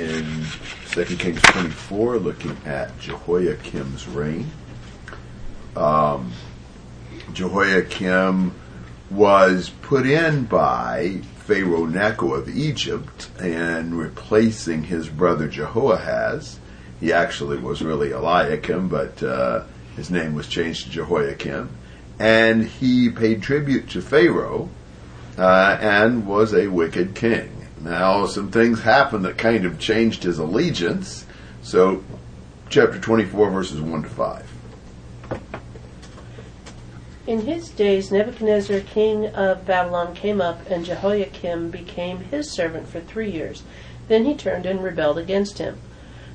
in 2 Kings 24, looking at Jehoiakim's reign. Um, Jehoiakim was put in by Pharaoh Necho of Egypt and replacing his brother Jehoahaz. He actually was really Eliakim, but uh, his name was changed to Jehoiakim. And he paid tribute to Pharaoh uh, and was a wicked king. Now, some things happened that kind of changed his allegiance. So, chapter 24, verses 1 to 5. In his days, Nebuchadnezzar, king of Babylon, came up, and Jehoiakim became his servant for three years. Then he turned and rebelled against him.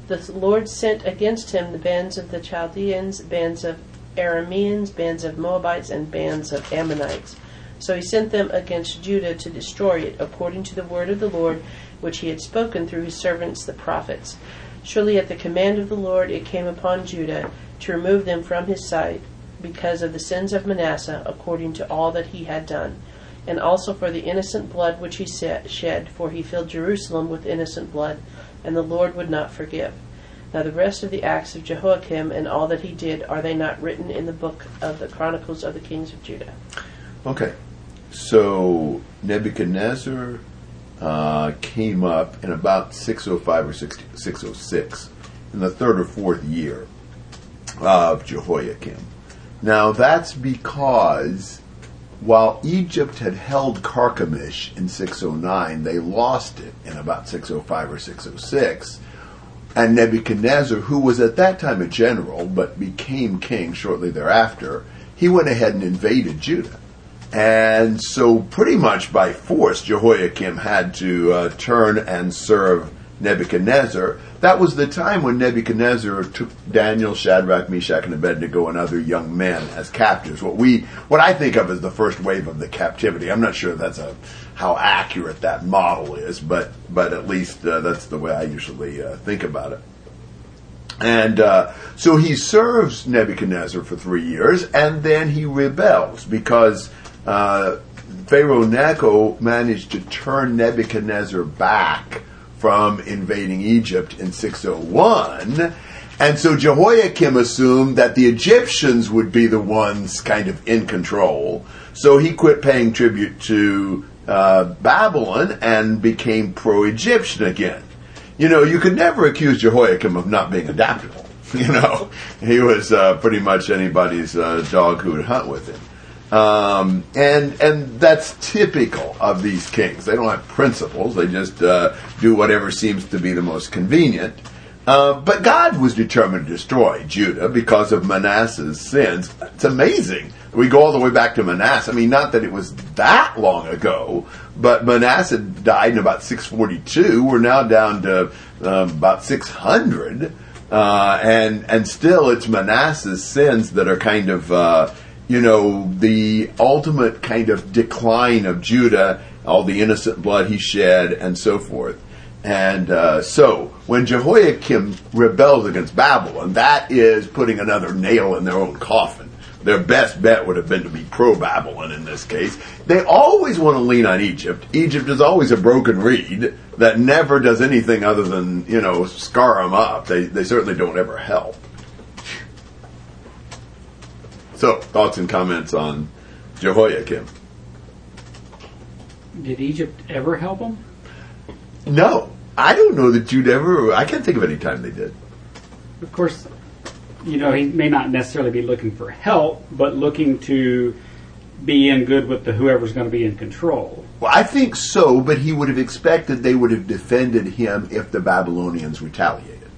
The Lord sent against him the bands of the Chaldeans, bands of Arameans, bands of Moabites, and bands of Ammonites. So he sent them against Judah to destroy it, according to the word of the Lord, which he had spoken through his servants the prophets. Surely at the command of the Lord it came upon Judah to remove them from his sight, because of the sins of Manasseh, according to all that he had done, and also for the innocent blood which he shed, for he filled Jerusalem with innocent blood, and the Lord would not forgive. Now the rest of the acts of Jehoiakim and all that he did, are they not written in the book of the Chronicles of the Kings of Judah? Okay. So Nebuchadnezzar uh, came up in about 605 or 606, in the third or fourth year of Jehoiakim. Now that's because while Egypt had held Carchemish in 609, they lost it in about 605 or 606. And Nebuchadnezzar, who was at that time a general but became king shortly thereafter, he went ahead and invaded Judah. And so, pretty much by force, Jehoiakim had to uh, turn and serve Nebuchadnezzar. That was the time when Nebuchadnezzar took Daniel, Shadrach, Meshach, and Abednego, and other young men as captives. What we, what I think of as the first wave of the captivity. I'm not sure that's a how accurate that model is, but but at least uh, that's the way I usually uh, think about it. And uh, so he serves Nebuchadnezzar for three years, and then he rebels because uh, Pharaoh Necho managed to turn Nebuchadnezzar back from invading Egypt in 601. And so Jehoiakim assumed that the Egyptians would be the ones kind of in control. So he quit paying tribute to uh, Babylon and became pro-Egyptian again. You know, you could never accuse Jehoiakim of not being adaptable. You know, he was uh, pretty much anybody's uh, dog who would hunt with him. Um, and and that's typical of these kings. They don't have principles. They just uh, do whatever seems to be the most convenient. Uh, but God was determined to destroy Judah because of Manasseh's sins. It's amazing. We go all the way back to Manasseh. I mean, not that it was that long ago, but Manasseh died in about 642. We're now down to um, about 600. Uh, and and still, it's Manasseh's sins that are kind of uh, you know, the ultimate kind of decline of Judah, all the innocent blood he shed, and so forth. And uh, so, when Jehoiakim rebels against Babylon, that is putting another nail in their own coffin. Their best bet would have been to be pro Babylon in this case. They always want to lean on Egypt. Egypt is always a broken reed that never does anything other than, you know, scar them up. They, they certainly don't ever help. So, thoughts and comments on Jehoiakim? Did Egypt ever help him? No, I don't know that you'd ever. I can't think of any time they did. Of course, you know he may not necessarily be looking for help, but looking to be in good with the whoever's going to be in control. Well, I think so, but he would have expected they would have defended him if the Babylonians retaliated.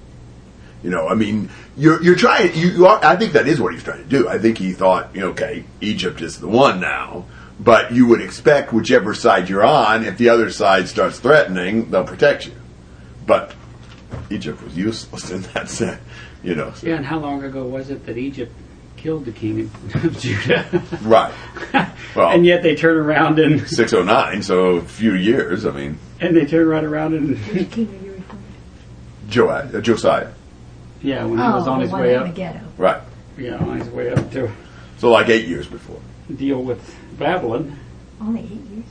You know, I mean, you're you're trying. You, you are. I think that is what he's trying to do. I think he thought, you know, okay, Egypt is the one now. But you would expect whichever side you're on, if the other side starts threatening, they'll protect you. But Egypt was useless in that sense, you know. So. Yeah, and how long ago was it that Egypt killed the king of Judah? right. Well, and yet they turn around in 609, so a few years. I mean, and they turn right around in Joah, uh, Josiah. Yeah, when he was on his way up. the ghetto. Right. Yeah, on his way up to So like eight years before. deal with Babylon. Only eight years.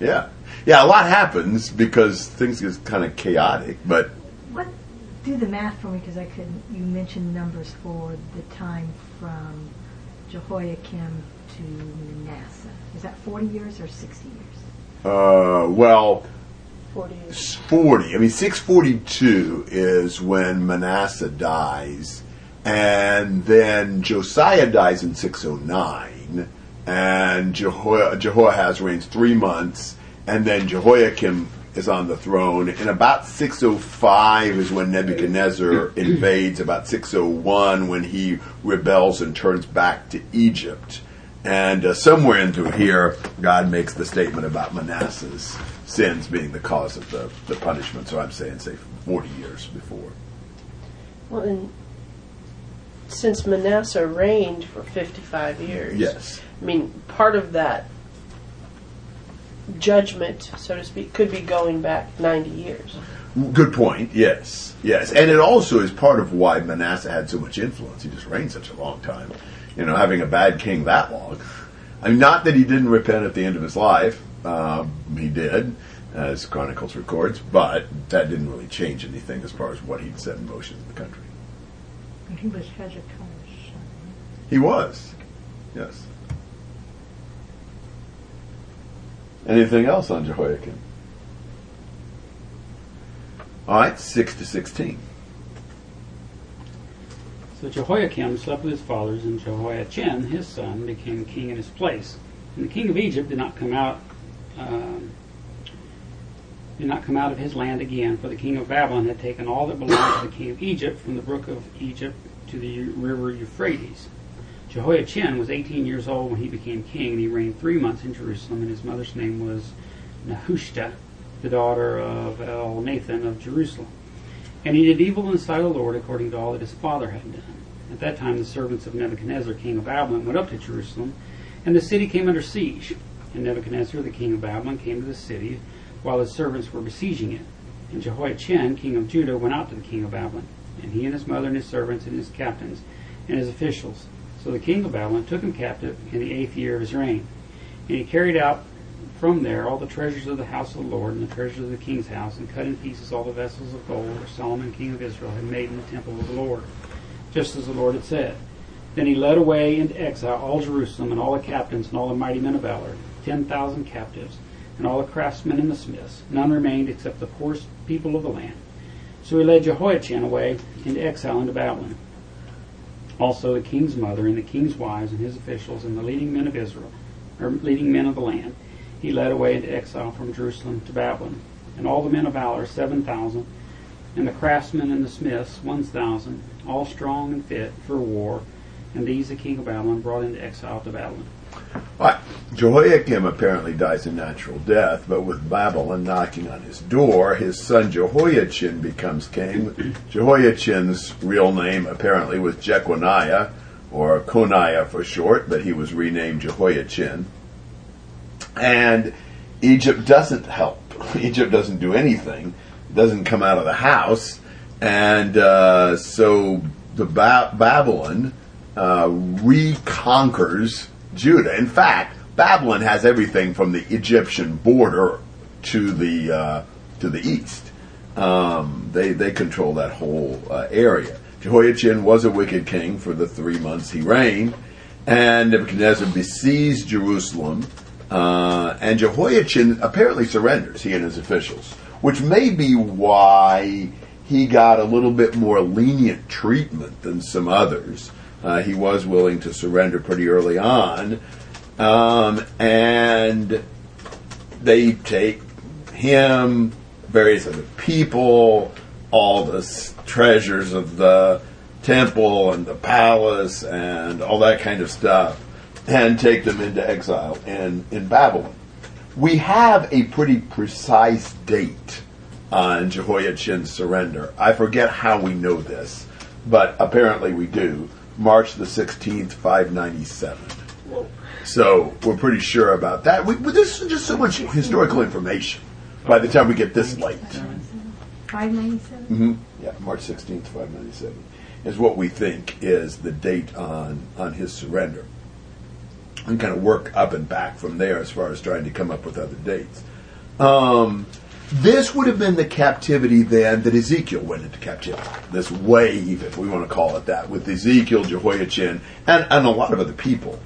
Yeah. yeah, a lot happens because things get kind of chaotic. But What? Do the math for me because I couldn't. You mentioned numbers for the time from Jehoiakim to Manasseh. Is that 40 years or 60 years? uh, well, 40 40. I mean, 642 is when Manasseh dies, and then Josiah dies in 609, and Jeho- Jehoahaz reigns three months, and then Jehoiakim is on the throne. And about 605 is when Nebuchadnezzar invades. About 601 when he rebels and turns back to Egypt. And uh, somewhere in through here, God makes the statement about Manasseh's sins being the cause of the, the punishment. So I'm saying, say, 40 years before. Well, and since Manasseh reigned for 55 years, Yes. I mean, part of that judgment, so to speak, could be going back 90 years. Good point. Yes, yes, and it also is part of why Manasseh had so much influence. He just reigned such a long time. You know, having a bad king that long. I mean, not that he didn't repent at the end of his life. Um, he did, as Chronicles records, but that didn't really change anything as far as what he'd set in motion in the country. He was Hezekiah's son. He was, yes. Anything else on Jehoiakim? All right, six to sixteen. So Jehoiakim slept with his fathers, and Jehoiachin, his son, became king in his place. And the king of Egypt did not come out, um, did not come out of his land again, for the king of Babylon had taken all that belonged to the king of Egypt from the brook of Egypt to the river Euphrates. Jehoiachin was 18 years old when he became king, and he reigned three months in Jerusalem. And his mother's name was Nehushta, the daughter of Elnathan of Jerusalem. And he did evil in the sight of the Lord according to all that his father had done. At that time the servants of Nebuchadnezzar, king of Babylon, went up to Jerusalem, and the city came under siege. And Nebuchadnezzar, the king of Babylon, came to the city while his servants were besieging it. And Jehoiachin, king of Judah, went out to the king of Babylon, and he and his mother and his servants and his captains and his officials. So the king of Babylon took him captive in the eighth year of his reign. And he carried out from there all the treasures of the house of the Lord and the treasures of the king's house, and cut in pieces all the vessels of gold which Solomon king of Israel had made in the temple of the Lord, just as the Lord had said. Then he led away into exile all Jerusalem and all the captains and all the mighty men of valor, ten thousand captives, and all the craftsmen and the smiths. None remained except the poorest people of the land. So he led Jehoiachin away into exile into Babylon. Also the king's mother and the king's wives and his officials and the leading men of Israel, or leading men of the land, he led away into exile from Jerusalem to Babylon. And all the men of valor, seven thousand, and the craftsmen and the smiths, one thousand, all strong and fit for war. And these the king of Babylon brought into exile to Babylon. Right. Jehoiakim apparently dies a natural death, but with Babylon knocking on his door, his son Jehoiachin becomes king. Jehoiachin's real name apparently was Jeconiah, or Coniah for short, but he was renamed Jehoiachin. And Egypt doesn't help. Egypt doesn't do anything, doesn't come out of the house. And uh, so the ba- Babylon uh, reconquers Judah. In fact, Babylon has everything from the Egyptian border to the uh, to the east. Um, they they control that whole uh, area. Jehoiachin was a wicked king for the three months he reigned, and Nebuchadnezzar besieged Jerusalem. Uh, and Jehoiachin apparently surrenders, he and his officials, which may be why he got a little bit more lenient treatment than some others. Uh, he was willing to surrender pretty early on. Um, and they take him, various other people, all the treasures of the temple and the palace and all that kind of stuff, and take them into exile in, in Babylon. We have a pretty precise date on Jehoiachin's surrender. I forget how we know this, but apparently we do. March the 16th, 597. Whoa. So we're pretty sure about that. We, but this is just so much historical information by the time we get this late. 597? Mm-hmm. Yeah, March 16th, 597 is what we think is the date on, on his surrender. And kind of work up and back from there as far as trying to come up with other dates. Um, this would have been the captivity then that Ezekiel went into captivity. This wave, if we want to call it that, with Ezekiel, Jehoiachin, and, and a lot of other people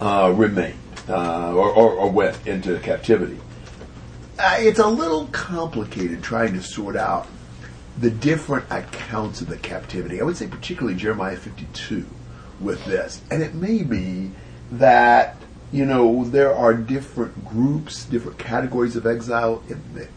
uh, remained uh, or, or, or went into captivity. Uh, it's a little complicated trying to sort out the different accounts of the captivity. I would say particularly Jeremiah 52 with this. And it may be that, you know, there are different groups, different categories of exile.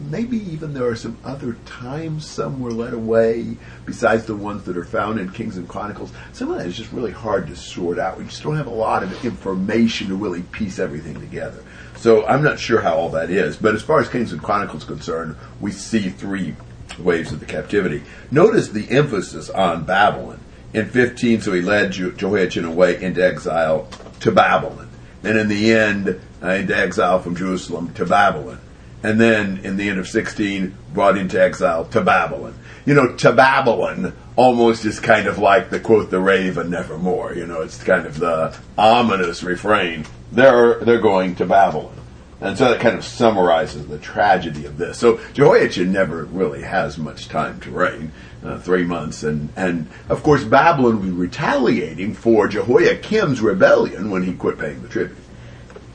Maybe even there are some other times some were led away besides the ones that are found in Kings and Chronicles. Some of that is just really hard to sort out. We just don't have a lot of information to really piece everything together. So I'm not sure how all that is. But as far as Kings and Chronicles concerned, we see three waves of the captivity. Notice the emphasis on Babylon. In 15, so he led Jehoiachin away into exile to Babylon. And in the end, uh, into exile from Jerusalem to Babylon. And then in the end of 16, brought into exile to Babylon. You know, to Babylon almost is kind of like the quote, the raven nevermore. You know, it's kind of the ominous refrain. They're, they're going to Babylon. And so that kind of summarizes the tragedy of this. So Jehoiachin never really has much time to reign, uh, three months. And, and of course, Babylon will be retaliating for Jehoiakim's rebellion when he quit paying the tribute.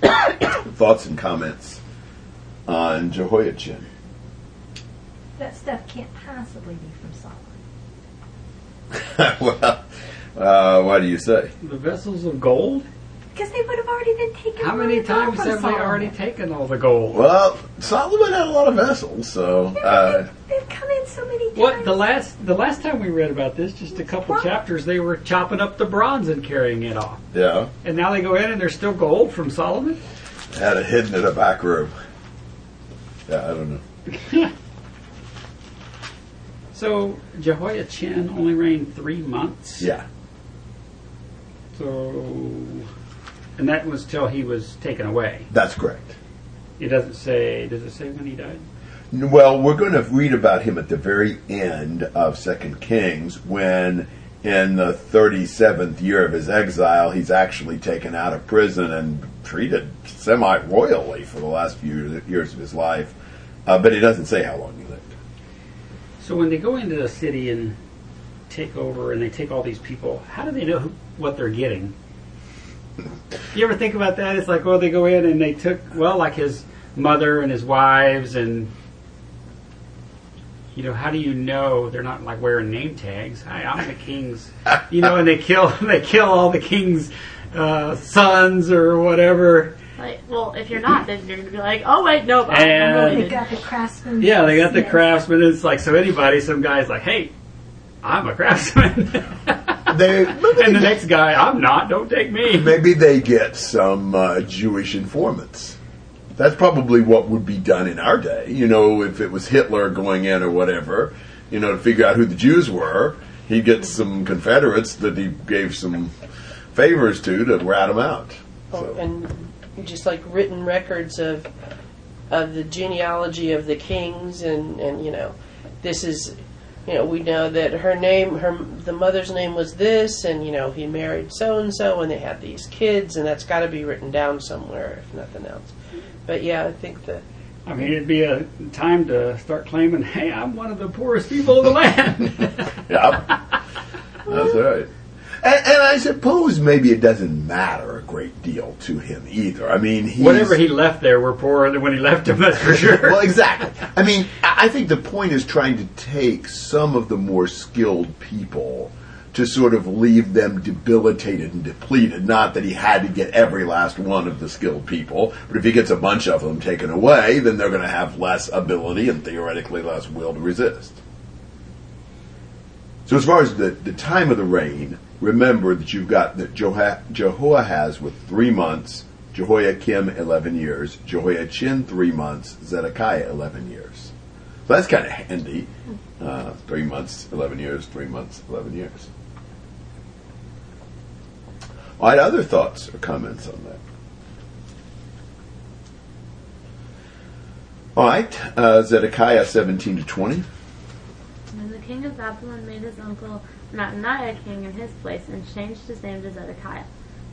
Thoughts and comments on Jehoiachin? That stuff can't possibly be from Solomon. well, uh, why do you say? The vessels of gold? Because they would have already been taken. How many times from have they already taken all the gold? Well, Solomon had a lot of vessels, so. Yeah, Uh, they've, they've come in so many times. What the last the last time we read about this, just a couple What? chapters, they were chopping up the bronze and carrying it off, yeah, and now they go in and there's still gold from Solomon. had it hidden in a back room. Yeah, I don't know. So Jehoiachin only reigned three months. Yeah. So, and that was till he was taken away. That's correct. It doesn't say. Does it say when he died? Well, we're going to read about him at the very end of Second Kings when, in the 37th year of his exile, he's actually taken out of prison and treated semi royally for the last few years of his life. Uh, but he doesn't say how long he lived. So when they go into the city and take over, and they take all these people, how do they know who, what they're getting? You ever think about that? It's like, well, they go in and they took, well, like his mother and his wives, and you know, how do you know they're not like wearing name tags? Hi, I'm the king's, you know, and they kill, they kill all the king's uh, sons or whatever. Like, well, if you're not, then you're gonna be like, oh wait, nope, I'm And- They got the craftsman. Yeah, they got the Yes. craftsman. It's like so anybody, some guy's like, hey, I'm a craftsman. They, and the next guy, I'm not. Don't take me. maybe they get some uh, Jewish informants. That's probably what would be done in our day. You know, if it was Hitler going in or whatever, you know, to figure out who the Jews were, he'd get some Confederates that he gave some favors to to rat them out. Oh, So- and just like written records of of the genealogy of the kings, and and you know, this is, you know, we know that her name, her the mother's name was this, and you know, he married so and so, and they had these kids, and that's got to be written down somewhere, if nothing else. But yeah, I think that I mean, it'd be a time to start claiming, hey, I'm one of the poorest people in the land. yeah, That's right. And, and I suppose maybe it doesn't matter a great deal to him either. I mean, he's, Whatever he left there were poorer than when he left him, that's for sure. well, exactly. I mean, I I think the point is trying to take some of the more skilled people to sort of leave them debilitated and depleted. Not that he had to get every last one of the skilled people, but if he gets a bunch of them taken away, then they're going to have less ability and theoretically less will to resist. So as far as the, the time of the reign, remember that you've got that Jehoahaz with three months, Jehoiakim 11 years, Jehoiachin three months, Zedekiah 11 years. So that's kind of handy. Uh, three months, 11 years, three months, 11 years. I had other thoughts or comments on that? All right, uh, Zedekiah 17 to 20 king of Babylon made his uncle Mattaniah king in his place and changed his name to Zedekiah.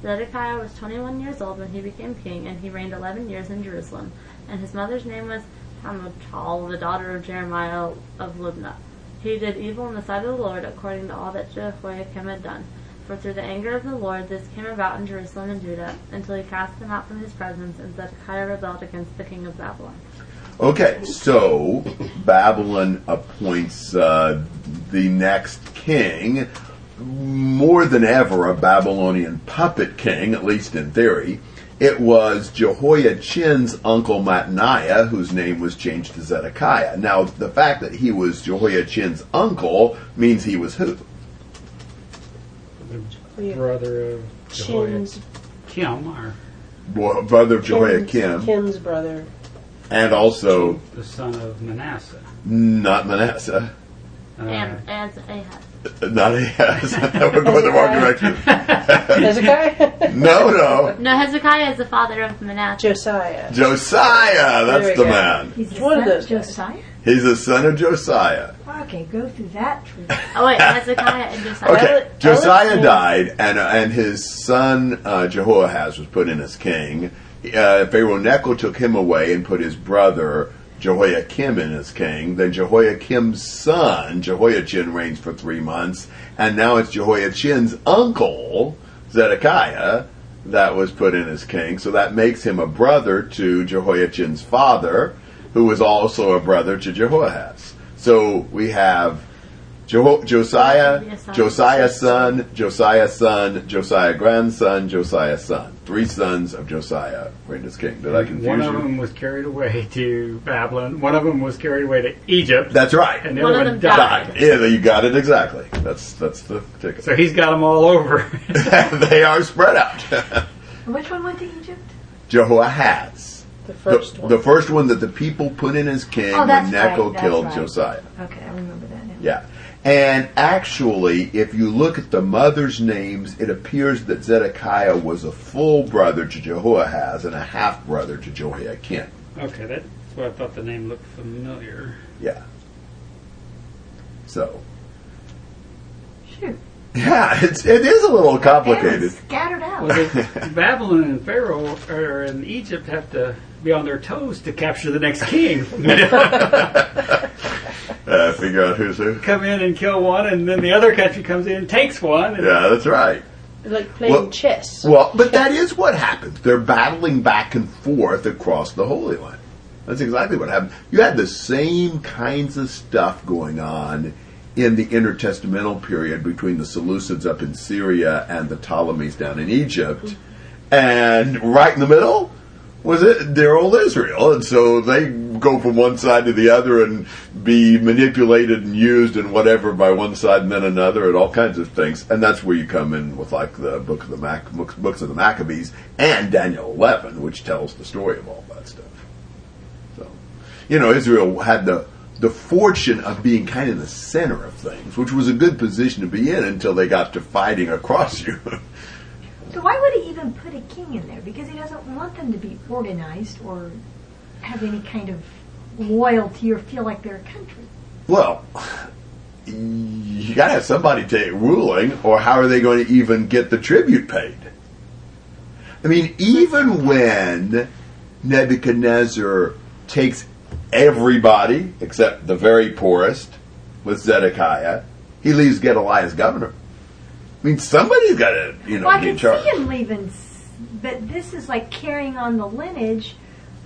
Zedekiah was 21 years old when he became king, and he reigned 11 years in Jerusalem. And his mother's name was Hamutal, the daughter of Jeremiah of Libnah. He did evil in the sight of the Lord according to all that Jehoiakim had done. For through the anger of the Lord this came about in Jerusalem and Judah, until he cast them out from his presence, and Zedekiah rebelled against the king of Babylon. Okay, so Babylon appoints uh, the next king, more than ever a Babylonian puppet king, at least in theory. It was Jehoiachin's uncle Mattaniah, whose name was changed to Zedekiah. Now, the fact that he was Jehoiachin's uncle means he was who? The brother of Chin's Jehoiakim, or Well, brother of Jehoiakim, Kim's brother. And also the son of Manasseh. not Manasseh, Uh, and, as Ahaz. not Ahaz. We're going the wrong direction. Hezekiah? No, no. No, Hezekiah is the father of Manasseh. Josiah. Josiah, that's the go. man. He's the One of son those. Josiah? He's the son of Josiah. Okay, go through that tree. Oh wait, Hezekiah and Josiah. Okay, Josiah died, and uh, and his son uh, Jehoahaz was put in as king. Uh, Pharaoh Necho took him away and put his brother Jehoiakim in as king. Then Jehoiakim's son Jehoiachin reigns for three months, and now it's Jehoiachin's uncle Zedekiah that was put in as king. So that makes him a brother to Jehoiachin's father, who was also a brother to Jehoahaz. So we have Jo- Josiah, Be a son. Josiah's son, Josiah's son, Josiah grandson, Josiah's son. Three sons of Josiah reigned as king. Did I confuse you? one of you? them was carried away to Babylon. One of them was carried away to Egypt. That's right. and the One other one died. died. Yeah, you got it exactly. That's that's the ticket. So he's got them all over. they are spread out. Which one went to Egypt? Jehoahaz. The The, first one. the first one that the people put in as king Oh, when that's Necho right, killed right. Josiah. Okay, I remember that now. Yeah. And actually, if you look at the mother's names, it appears that Zedekiah was a full brother to Jehoahaz and a half brother to Jehoiakim. okay, that's why I thought the name looked familiar. Yeah. So, Shoot. yeah, it's, it is a little They were complicated. scattered out. Well, Babylon and Pharaoh er, or in Egypt have to be on their toes to capture the next king. Uh, figure out who's who. Come in and kill one, and then the other country comes in and takes one. And Yeah, that's right. like playing Well- chess. Well, but that is what happens. They're battling back and forth across the Holy Land. That's exactly what happened. You had the same kinds of stuff going on in the intertestamental period between the Seleucids up in Syria and the Ptolemies down in Egypt. And right in the middle was it their old Israel. And so they go from one side to the other and be manipulated and used and whatever by one side and then another and all kinds of things. And that's where you come in with like the book of the Mac- books books of the Maccabees and Daniel 11, which tells the story of all that stuff. So, you know, Israel had the the fortune of being kind of the center of things, which was a good position to be in until they got to fighting across you. So why would he even put a king in there? Because he doesn't want them to be organized or have any kind of loyalty or feel like they're a country. well, you got to have somebody take ruling, or how are they going to even get the tribute paid? I mean, even when Nebuchadnezzar takes everybody except the very poorest with Zedekiah, he leaves Gedaliah as governor. I mean, somebody's got to, you know, well, I be in can charge. see him leaving, but this is like carrying on the lineage,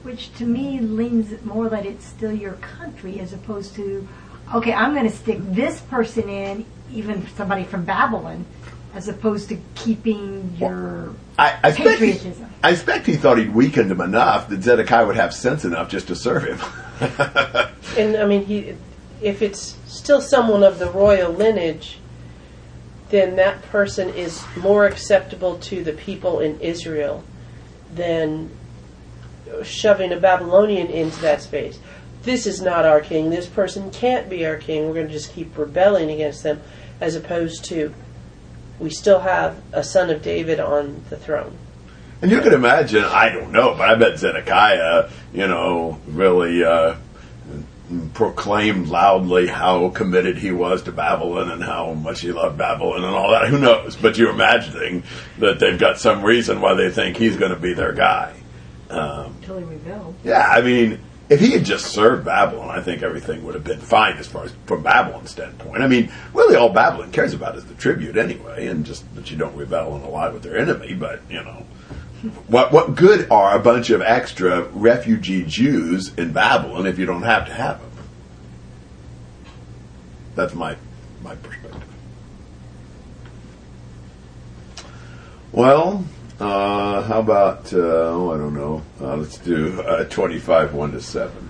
which to me leans more that it's still your country as opposed to, okay, I'm going to stick this person in, even somebody from Babylon, as opposed to keeping your I, I, expect he, patriotism. I expect he thought he'd weakened him enough that Zedekiah would have sense enough just to serve him. And I mean, he, if it's still someone of the royal lineage, then that person is more acceptable to the people in Israel than shoving a Babylonian into that space. This is not our king. This person can't be our king. We're going to just keep rebelling against them, as opposed to we still have a son of David on the throne. And you can imagine, I don't know, but I bet Zedekiah, you know, really uh, proclaimed loudly how committed he was to Babylon and how much he loved Babylon and all that. Who knows? But you're imagining that they've got some reason why they think he's going to be their guy. Um, Until he rebelled. yeah, I mean, if he had just served Babylon, I think everything would have been fine as far as from Babylon's standpoint. I mean, really, all Babylon cares about is the tribute anyway, and just that you don't rebel and ally with their enemy. But you know, what what good are a bunch of extra refugee Jews in Babylon if you don't have to have them? That's my my perspective. Well, uh, how about uh, oh I don't know. Uh, let's do uh, twenty five one to seven.